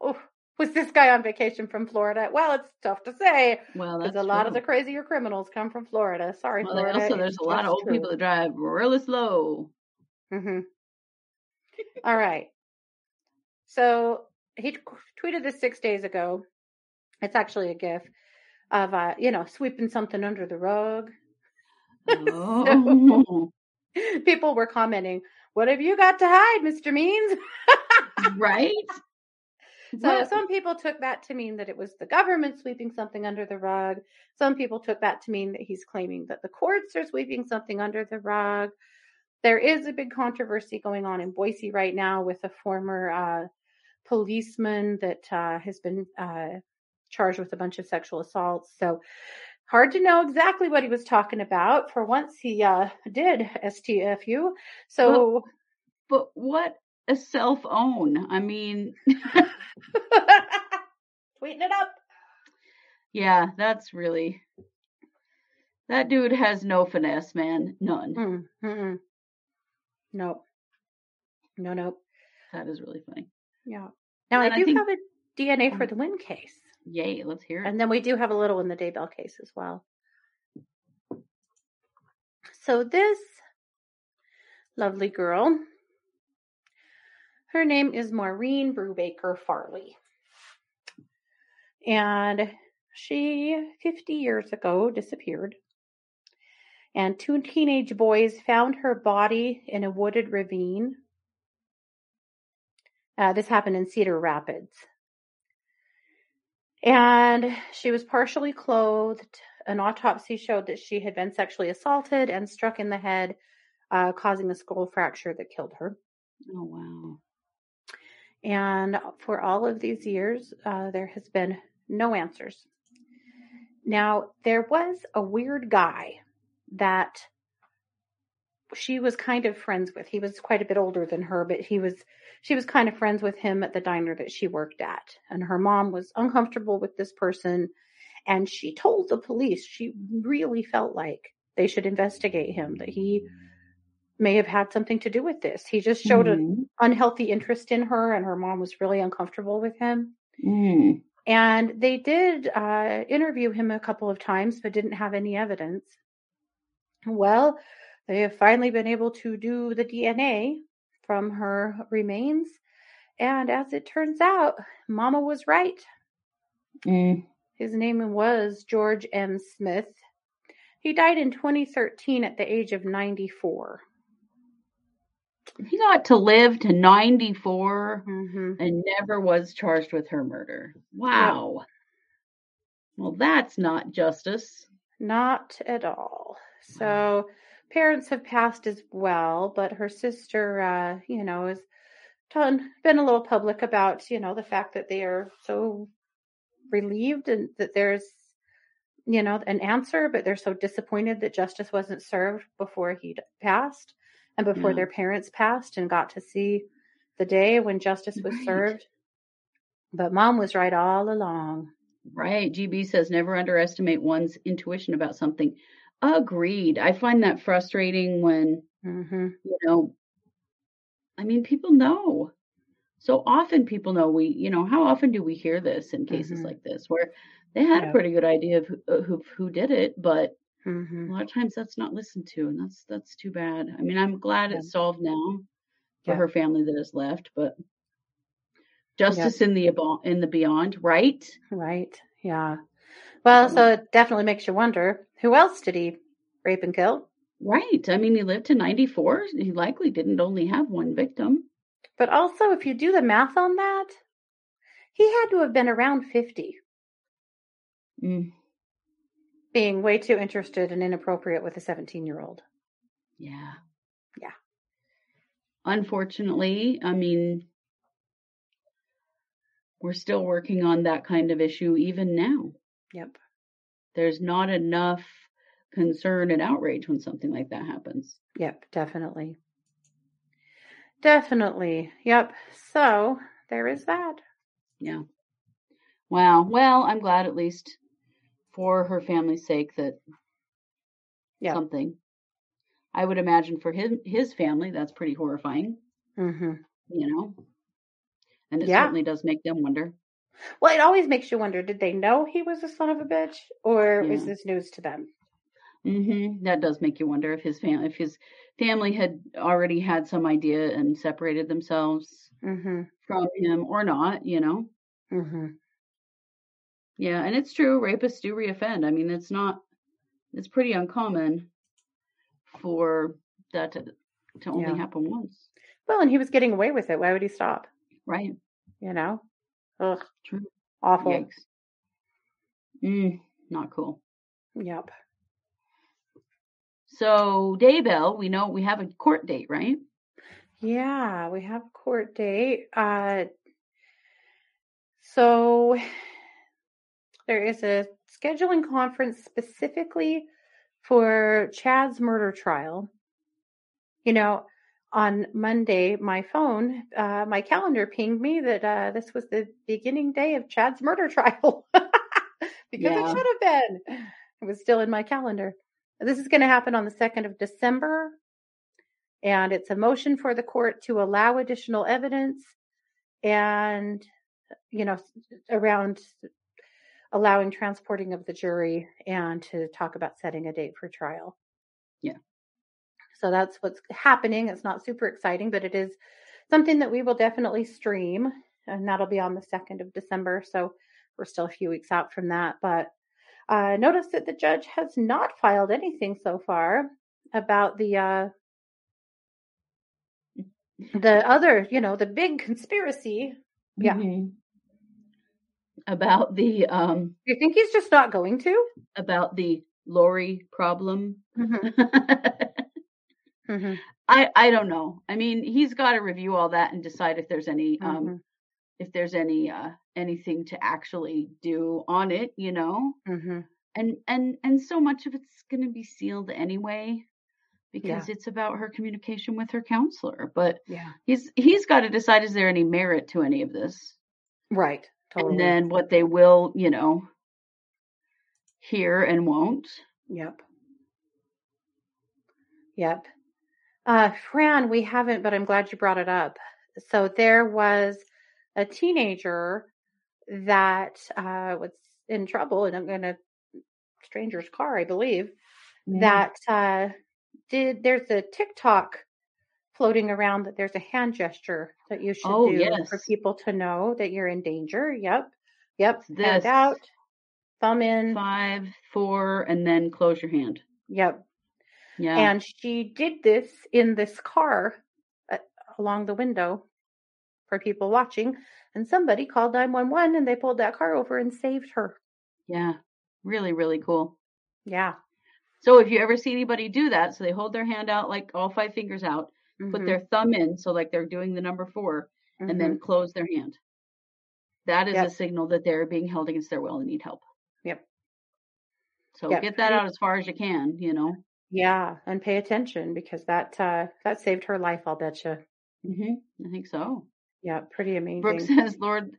oh, was this guy on vacation from Florida? Well, it's tough to say. Well, that's Because a lot true. of the crazier criminals come from Florida. Sorry, Well, Florida. also, there's a lot of old people that drive really slow. Mm-hmm. All right. So he t- tweeted this six days ago. It's actually a gif of, uh, you know, sweeping something under the rug. Oh, People were commenting, "What have you got to hide, Mister Means?" right? So What? some people took that to mean that it was the government sweeping something under the rug. Some people took that to mean that he's claiming that the courts are sweeping something under the rug. There is a big controversy going on in Boise right now with a former uh, policeman that uh, has been uh, charged with a bunch of sexual assaults. So hard to know exactly what he was talking about. For once, he uh, did STFU. So But what a self own. I mean, tweeting it up. yeah, that's really. That dude has no finesse, man. None. Mm, mm-mm. Nope. No, nope. That is really funny. Yeah. Now And I I do think- have a DNA for Um, the Win case, Yay, let's hear it. and then we do have a little in the Daybell case as well. So this lovely girl, her name is Maureen Brubaker Farley, and she 50 years ago disappeared. And two teenage boys found her body in a wooded ravine. Uh, this happened in Cedar Rapids. And she was partially clothed. An autopsy showed that she had been sexually assaulted and struck in the head, uh, causing a skull fracture that killed her. Oh, wow. And for all of these years, uh, there has been no answers. Now, there was a weird guy that she was kind of friends with. He was quite a bit older than her, but he was she was kind of friends with him at the diner that she worked at. And her mom was uncomfortable with this person and she told the police she really felt like they should investigate him that he may have had something to do with this. He just showed an Mhm. unhealthy interest in her and her mom was really uncomfortable with him. Mm. And they did uh, interview him a couple of times, but didn't have any evidence. Well, they have finally been able to do the DNA from her remains. And as it turns out, Mama was right. Mm. His name was George M. Smith. He died in 2013 at the age of 94. He got to live to 94 Mm-hmm. and never was charged with her murder. Wow. Well, that's not justice. Not at all. So parents have passed as well, but her sister, uh, you know, has done, been a little public about, you know, the fact that they are so relieved and that there's, you know, an answer, but they're so disappointed that justice wasn't served before he passed and before Yeah. their parents passed and got to see the day when justice was Right. served. But mom was right all along. Right. GB says never underestimate one's intuition about something. Agreed. I find that frustrating when, hmm you know, I mean, people know. So often people know we, you know, how often do we hear this in cases Mhm. like this where they had Yeah. a pretty good idea of who, uh, who, who did it, but hmm a lot of times that's not listened to and that's that's too bad. I mean, I'm glad Yeah. it's solved now for Yeah. her family that is left, but justice in the in the beyond, right? Right. Yeah. Well, so it definitely makes you wonder who else did he rape and kill? Right. I mean, he lived to 94. He likely didn't only have one victim. But also, if you do the math on that, he had to have been around 50, Mm, being way too interested and inappropriate with a 17 year old. yeah. Yeah. unfortunately, I mean, we're still working on that kind of issue even now. Yep. There's not enough concern and outrage when something like that happens. Yep, definitely. Definitely. Yep. So there is that. Yeah. Wow. Well, I'm glad at least for her family's sake that Yeah. something. I would imagine for his his family that's pretty horrifying, Mm-hmm. you know. And it Yeah. certainly does make them wonder. Well, it always makes you wonder: Did they know he was a son of a bitch, or is Yeah. this news to them? hmm That does make you wonder if his family, if his family had already had some idea and separated themselves hmm from him or not, you know. hmm Yeah, and it's true. Rapists do reoffend. I mean, it's not. It's pretty uncommon for that to to only Yeah. happen once, Well, and he was getting away with it. Why would he stop? right? You know? Ugh. True. Awful. Yikes. Mm, not cool. Yep. So Daybell, we know we have a court date, right? Yeah, we have a court date. Uh, so there is a scheduling conference specifically for Chad's murder trial. You know, on Monday, my phone, uh, my calendar pinged me that uh, this was the beginning day of Chad's murder trial because Yeah. it should have been. It was still in my calendar. This is going to happen on the 2nd of December and it's a motion for the court to allow additional evidence and you know around allowing transporting of the jury and to talk about setting a date for trial Yeah. So that's what's happening it's not super exciting but it is something that we will definitely stream and that'll be on the 2nd of december so we're still a few weeks out from that but uh, notice that the judge has not filed anything so far about the uh, the other, you know, the big conspiracy. Yeah. Mhm. About the um You think he's just not going to? about the Lori problem. Mm-hmm. Mm-hmm. I I don't know. I mean, he's got to review all that and decide if there's any um Mhm. if there's any uh anything to actually do on it, you know. Mm-hmm. And and and so much of it's going to be sealed anyway because it's about her communication with her counselor. But Yeah. he's he's got to decide is there any merit to any of this? Right. Totally. And then what they will, you know, hear and won't. Yep. Yep. Uh, Fran, we haven't, but I'm glad you brought it up. So there was a teenager that uh, was in trouble and I'm in a stranger's car, I believe. That uh, did. There's a TikTok floating around that there's a hand gesture that you should Oh, do yes. for people to know that you're in danger. Yep. Yep. It's Hand out, thumb in. five, four, and then close your hand. Yep. Yeah. And she did this in this car uh, along the window for people watching. And somebody called 911 and they pulled that car over and saved her. yeah. Really, really cool. Yeah. So if you ever see anybody do that, so they hold their hand out like all five fingers out, put Mhm, their thumb in, so like they're doing the number 4 and then close their hand. That is Yep. a signal that they're being held against their will and need help. Yep. So Yep. get that out as far as you can, you know. Yeah. And pay attention because that, uh, that saved her life, I'll bet you. hmm I think so. Yeah. Pretty amazing. Brooke says, Lord,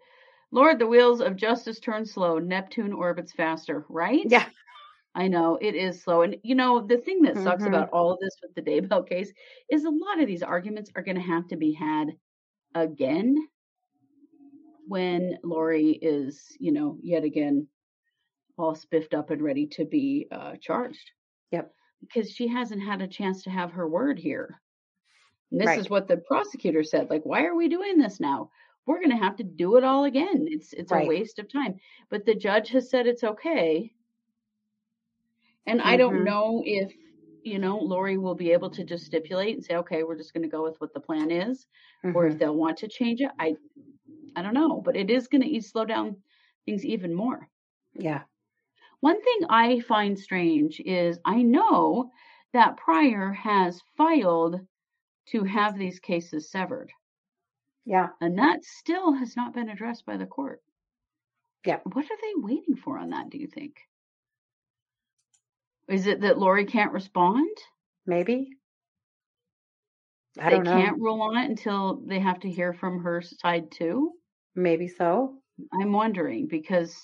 Lord, the wheels of justice turn slow. Neptune orbits faster, right? yeah. I know it is slow. And you know, the thing that sucks Mhm. about all of this with the Daybell case is a lot of these arguments are going to have to be had again when Lori is, you know, yet again all spiffed up and ready to be uh, charged. Yep. Because she hasn't had a chance to have her word here. And this Right. is what the prosecutor said. Like, why are we doing this now? We're going to have to do it all again. It's it's Right. a waste of time. But the judge has said it's okay. And I don't Mhm. know if you know Lori will be able to just stipulate and say, okay, we're just going to go with what the plan is, or Mhm. if they'll want to change it. I I don't know, but it is going to slow down things even more. Yeah. One thing I find strange is I know that Prior has filed to have these cases severed. Yeah. And that still has not been addressed by the court. Yeah. What are they waiting for on that, do you think? Is it that Lori can't respond? Maybe. I they don't know. can't rule on it until they have to hear from her side too? Maybe so. I'm wondering because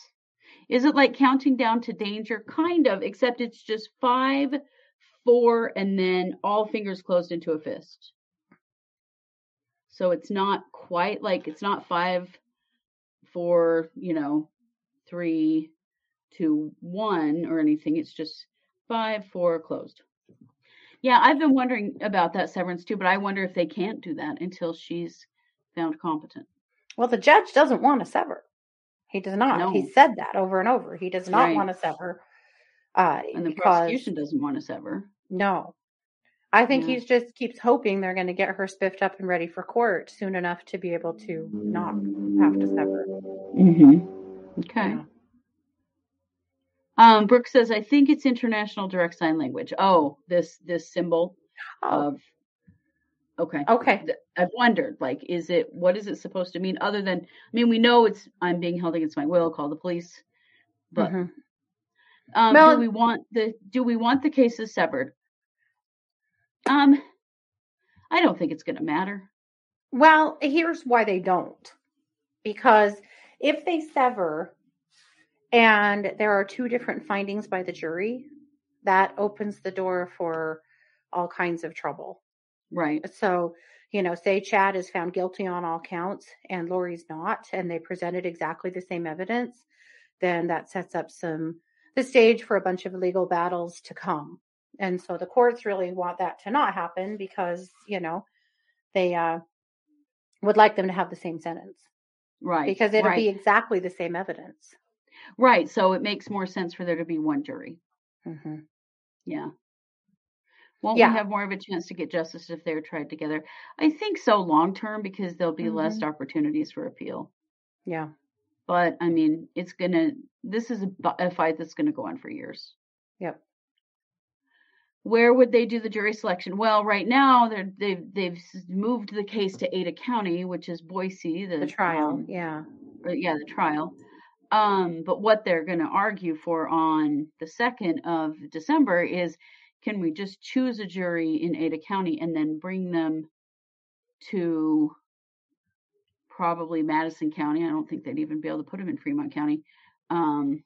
is it like counting down to danger? Kind of, except it's just five, four, and then all fingers closed into a fist. So it's not quite like it's not five, four, you know, three, two, one or anything. It's just five, four, closed. Yeah, I've been wondering about that severance too, but I wonder if they can't do that until she's found competent. Well, the judge doesn't want to sever. He does not. No. He said that over and over. He does not Right. want to sever. Uh, And the because prosecution doesn't want to sever. no, I think Yeah. he just keeps hoping they're going to get her spiffed up and ready for court soon enough to be able to not have to sever. Mm-hmm. Okay. Yeah. Um, Brooke says, I think it's international direct sign language. Oh, this this symbol Oh, of okay. okay. I've wondered, like, is it what is it supposed to mean other than I mean, we know it's I'm being held against my will, call the police. But Mhm. um Well- do we want the do we want the cases severed? Um I don't think it's gonna matter. Well, here's why they don't. Because if they sever and there are two different findings by the jury, that opens the door for all kinds of trouble. Right. So, you know, say Chad is found guilty on all counts and Lori's not, and they presented exactly the same evidence, then that sets up some the stage for a bunch of legal battles to come. And so the courts really want that to not happen because, you know, they uh would like them to have the same sentence Right. because it'll right. be exactly the same evidence. right. So it makes more sense for there to be one jury. hmm Yeah. Won't Yeah. we have more of a chance to get justice if they're tried together? I think so long term because there'll be less Mm-hmm. opportunities for appeal. Yeah. But I mean, it's gonna. This is a, a fight that's gonna go on for years. Yep. Where would they do the jury selection? Well, right now they're they've they've moved the case to Ada County, which is Boise. The, The trial. um, yeah. or, yeah, the trial. Um, but what they're going to argue for on the 2nd of December is can we just choose a jury in Ada County and then bring them to probably Madison County? I don't think they'd even be able to put them in Fremont County. Um,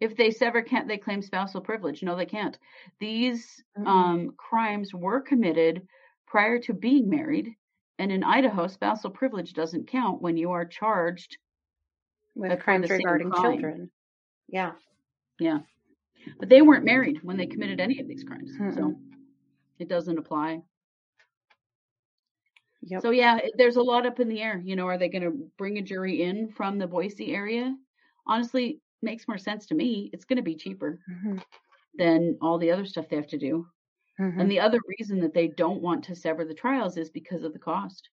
if they sever, can't they claim spousal privilege? No, they can't. These Mm-mm. um, crimes were committed prior to being married. And in Idaho, spousal privilege doesn't count when you are charged. With crimes regarding crime. children. Yeah. Yeah. But they weren't married when they committed any of these crimes. So Mm-mm. it doesn't apply. Yep. So yeah, there's a lot up in the air. You know, are they going to bring a jury in from the Boise area? Honestly, makes more sense to me. It's going to be cheaper Mhm. than all the other stuff they have to do. Mhm. And the other reason that they don't want to sever the trials is because of the cost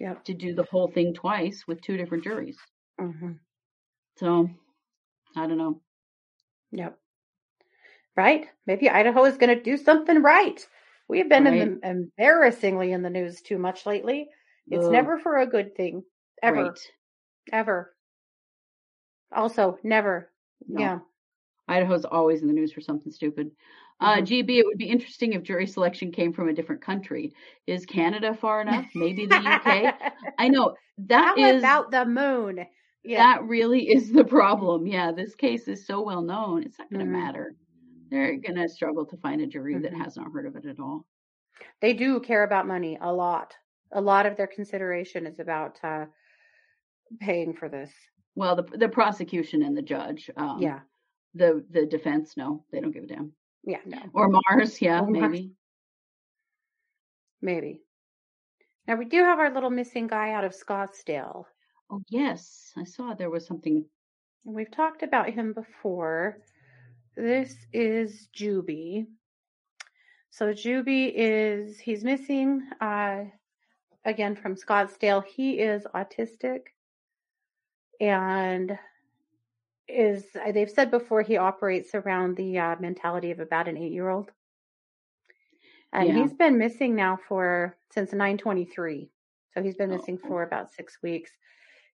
Yep. to do the whole thing twice with two different juries. hmm So I don't know. Yep. Right? Maybe Idaho is going to do something right. We've been in the, embarrassingly in the news too much lately. It's Ugh, never for a good thing. Ever. right. Ever. Also, never. No. Yeah. Idaho's always in the news for something stupid. Uh, Mhm. GB, it would be interesting if jury selection came from a different country. Is Canada far enough? Maybe the UK. I know that How is about the moon? Yeah. that really is the problem. Yeah, this case is so well known. It's not going to Mhm. matter. They're going to struggle to find a jury that Mhm. has not heard of it at all. They do care about money a lot. A lot of their consideration is about uh, paying for this. Well, the the prosecution and the judge. Um, yeah. The the defense, no, they don't give a damn. Yeah. No. Or Mars, yeah, Or Mars. maybe. Maybe. Now we do have our little missing guy out of Scottsdale. Oh yes, I saw there was something. We've talked about him before. This is Juby. So Juby is he's missing uh again from Scottsdale. He is autistic and is they've said before he operates around the uh, mentality of about an 8-year-old. And Yeah. he's been missing now for since 923. So he's been Oh. missing for about six weeks.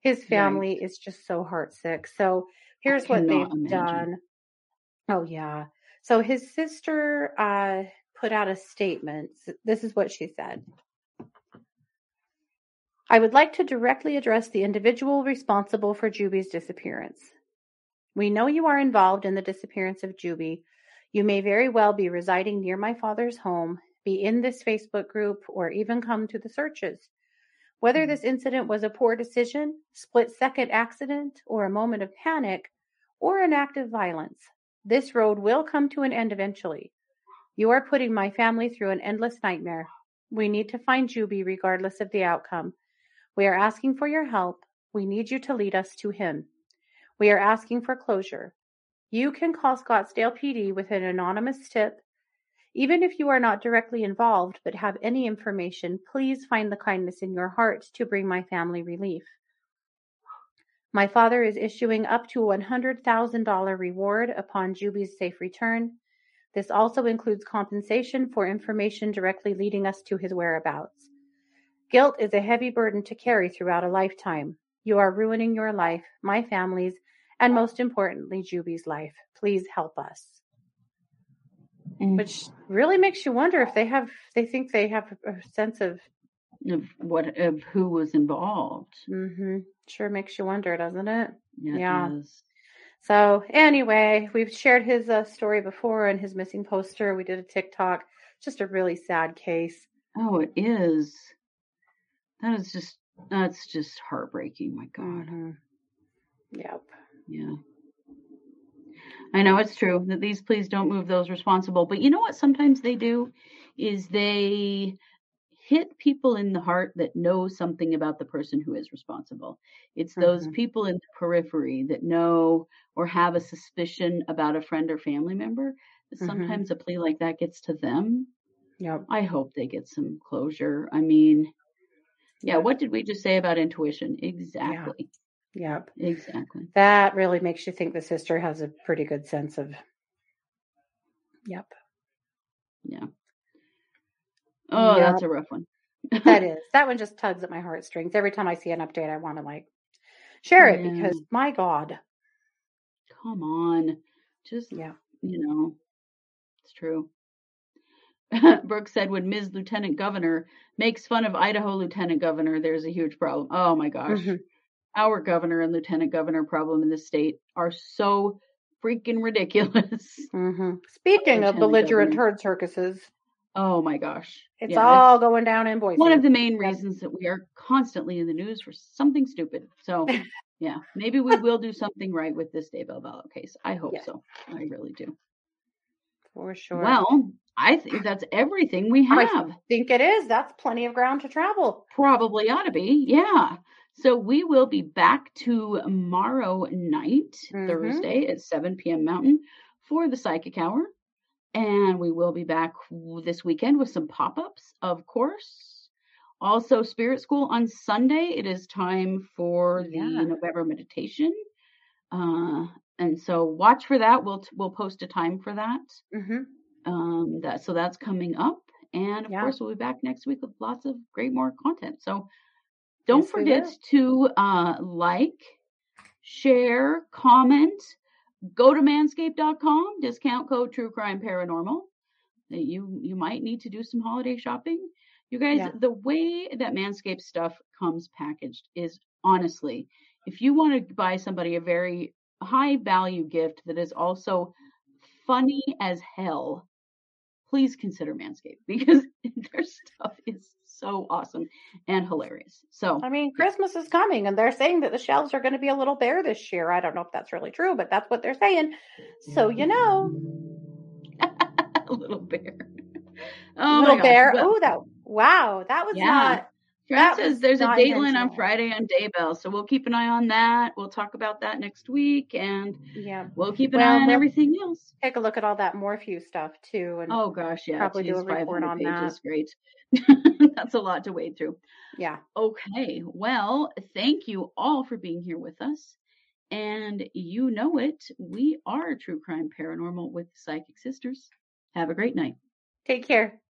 His Right. family is just so heartsick. So here's what they've imagine. done. Oh yeah. So his sister uh put out a statement. This is what she said. I would like to directly address the individual responsible for Juby's disappearance. We know you are involved in the disappearance of Juby. You may very well be residing near my father's home, be in this Facebook group, or even come to the searches. Whether Mhm. this incident was a poor decision, split second accident, or a moment of panic, or an act of violence, this road will come to an end eventually. You are putting my family through an endless nightmare. We need to find Juby regardless of the outcome. We are asking for your help. We need you to lead us to him. We are asking for closure. You can call Scottsdale PD with an anonymous tip. Even if you are not directly involved but have any information, please find the kindness in your heart to bring my family relief. My father is issuing up to a $100,000 reward upon Juby's safe return. This also includes compensation for information directly leading us to his whereabouts. Guilt is a heavy burden to carry throughout a lifetime. You are ruining your life, my family's, and most importantly, Juby's life. Please help us. Mm. Which really makes you wonder if they have, they think they have a sense of, of what of who was involved. Mm-hmm. sure makes you wonder, doesn't it? Yeah, it Yeah. does. So anyway, we've shared his uh, story before and his missing poster. We did a TikTok. Just a really sad case. Oh, it is. That is just that's just heartbreaking. My God. Mhm. Yep. Yeah. I know it's true that these pleas don't move those responsible, but you know what sometimes they do is they hit people in the heart that know something about the person who is responsible. It's those Mhm. people in the periphery that know or have a suspicion about a friend or family member. That Mhm. sometimes a plea like that gets to them. Yep. I hope they get some closure. I mean, yeah, what did we just say about intuition? Exactly. Yep. Exactly. That really makes you think the sister has a pretty good sense of. Yep. Yeah. Oh, Yeah. that's a rough one. That is. That one just tugs at my heartstrings. Every time I see an update, I want to like share it Yeah. because my God. Come on. Just, Yeah. you know, it's true. Brooke said when Ms. Lieutenant Governor makes fun of Idaho Lieutenant Governor, there's a huge problem. Oh my gosh. Mhm. Our governor and lieutenant governor problem in the state are so freaking ridiculous. Mhm. Speaking of belligerent Governor. herd circuses, Oh my gosh. it's Yeah, all going down in Boise. one of the main reasons that we are constantly in the news for something stupid. So, yeah, maybe we will do something right with this Daybell Vallow case. I hope Yes. so. I really do. For sure. Well, I think that's everything we have. I have. think it is. That's plenty of ground to travel. Probably ought to be. Yeah. So we will be back tomorrow night, Mhm. Thursday at 7 p.m. Mountain for the Psychic Hour. And we will be back this weekend with some pop ups, of course. Also, Spirit School on Sunday. It is time for the Yeah. November meditation. Uh, and so watch for that. We'll we'll post a time for that. hmm Um, that so that's coming up, and of Yeah. course we'll be back next week with lots of great more content. So don't Yes, forget to uh, like, share, comment. Go to manscaped.com. Discount code True Crime Paranormal. You you might need to do some holiday shopping. You guys, Yeah. the way that Manscaped stuff comes packaged is honestly, if you want to buy somebody a very high value gift that is also funny as hell, please consider Manscaped because their stuff is so awesome and hilarious. So, I mean, Christmas is coming, and they're saying that the shelves are going to be a little bare this year. I don't know if that's really true, but that's what they're saying. So you know, a little bear. Oh, little bear. Oh, that wow, that was Yeah. not. That says there's a Dateline on. Friday on Daybell, so we'll keep an eye on that. We'll talk about that next week, and Yeah, we'll keep an Well, eye on we'll- everything else. take a look at all that Morphew stuff too, and Oh gosh, yeah, Probably do a report 500 on that. great. That's a lot to wade through. yeah, Okay, well, thank you all for being here with us. And you know it, we are True Crime Paranormal with Psychic Sisters. Have a great night. take care.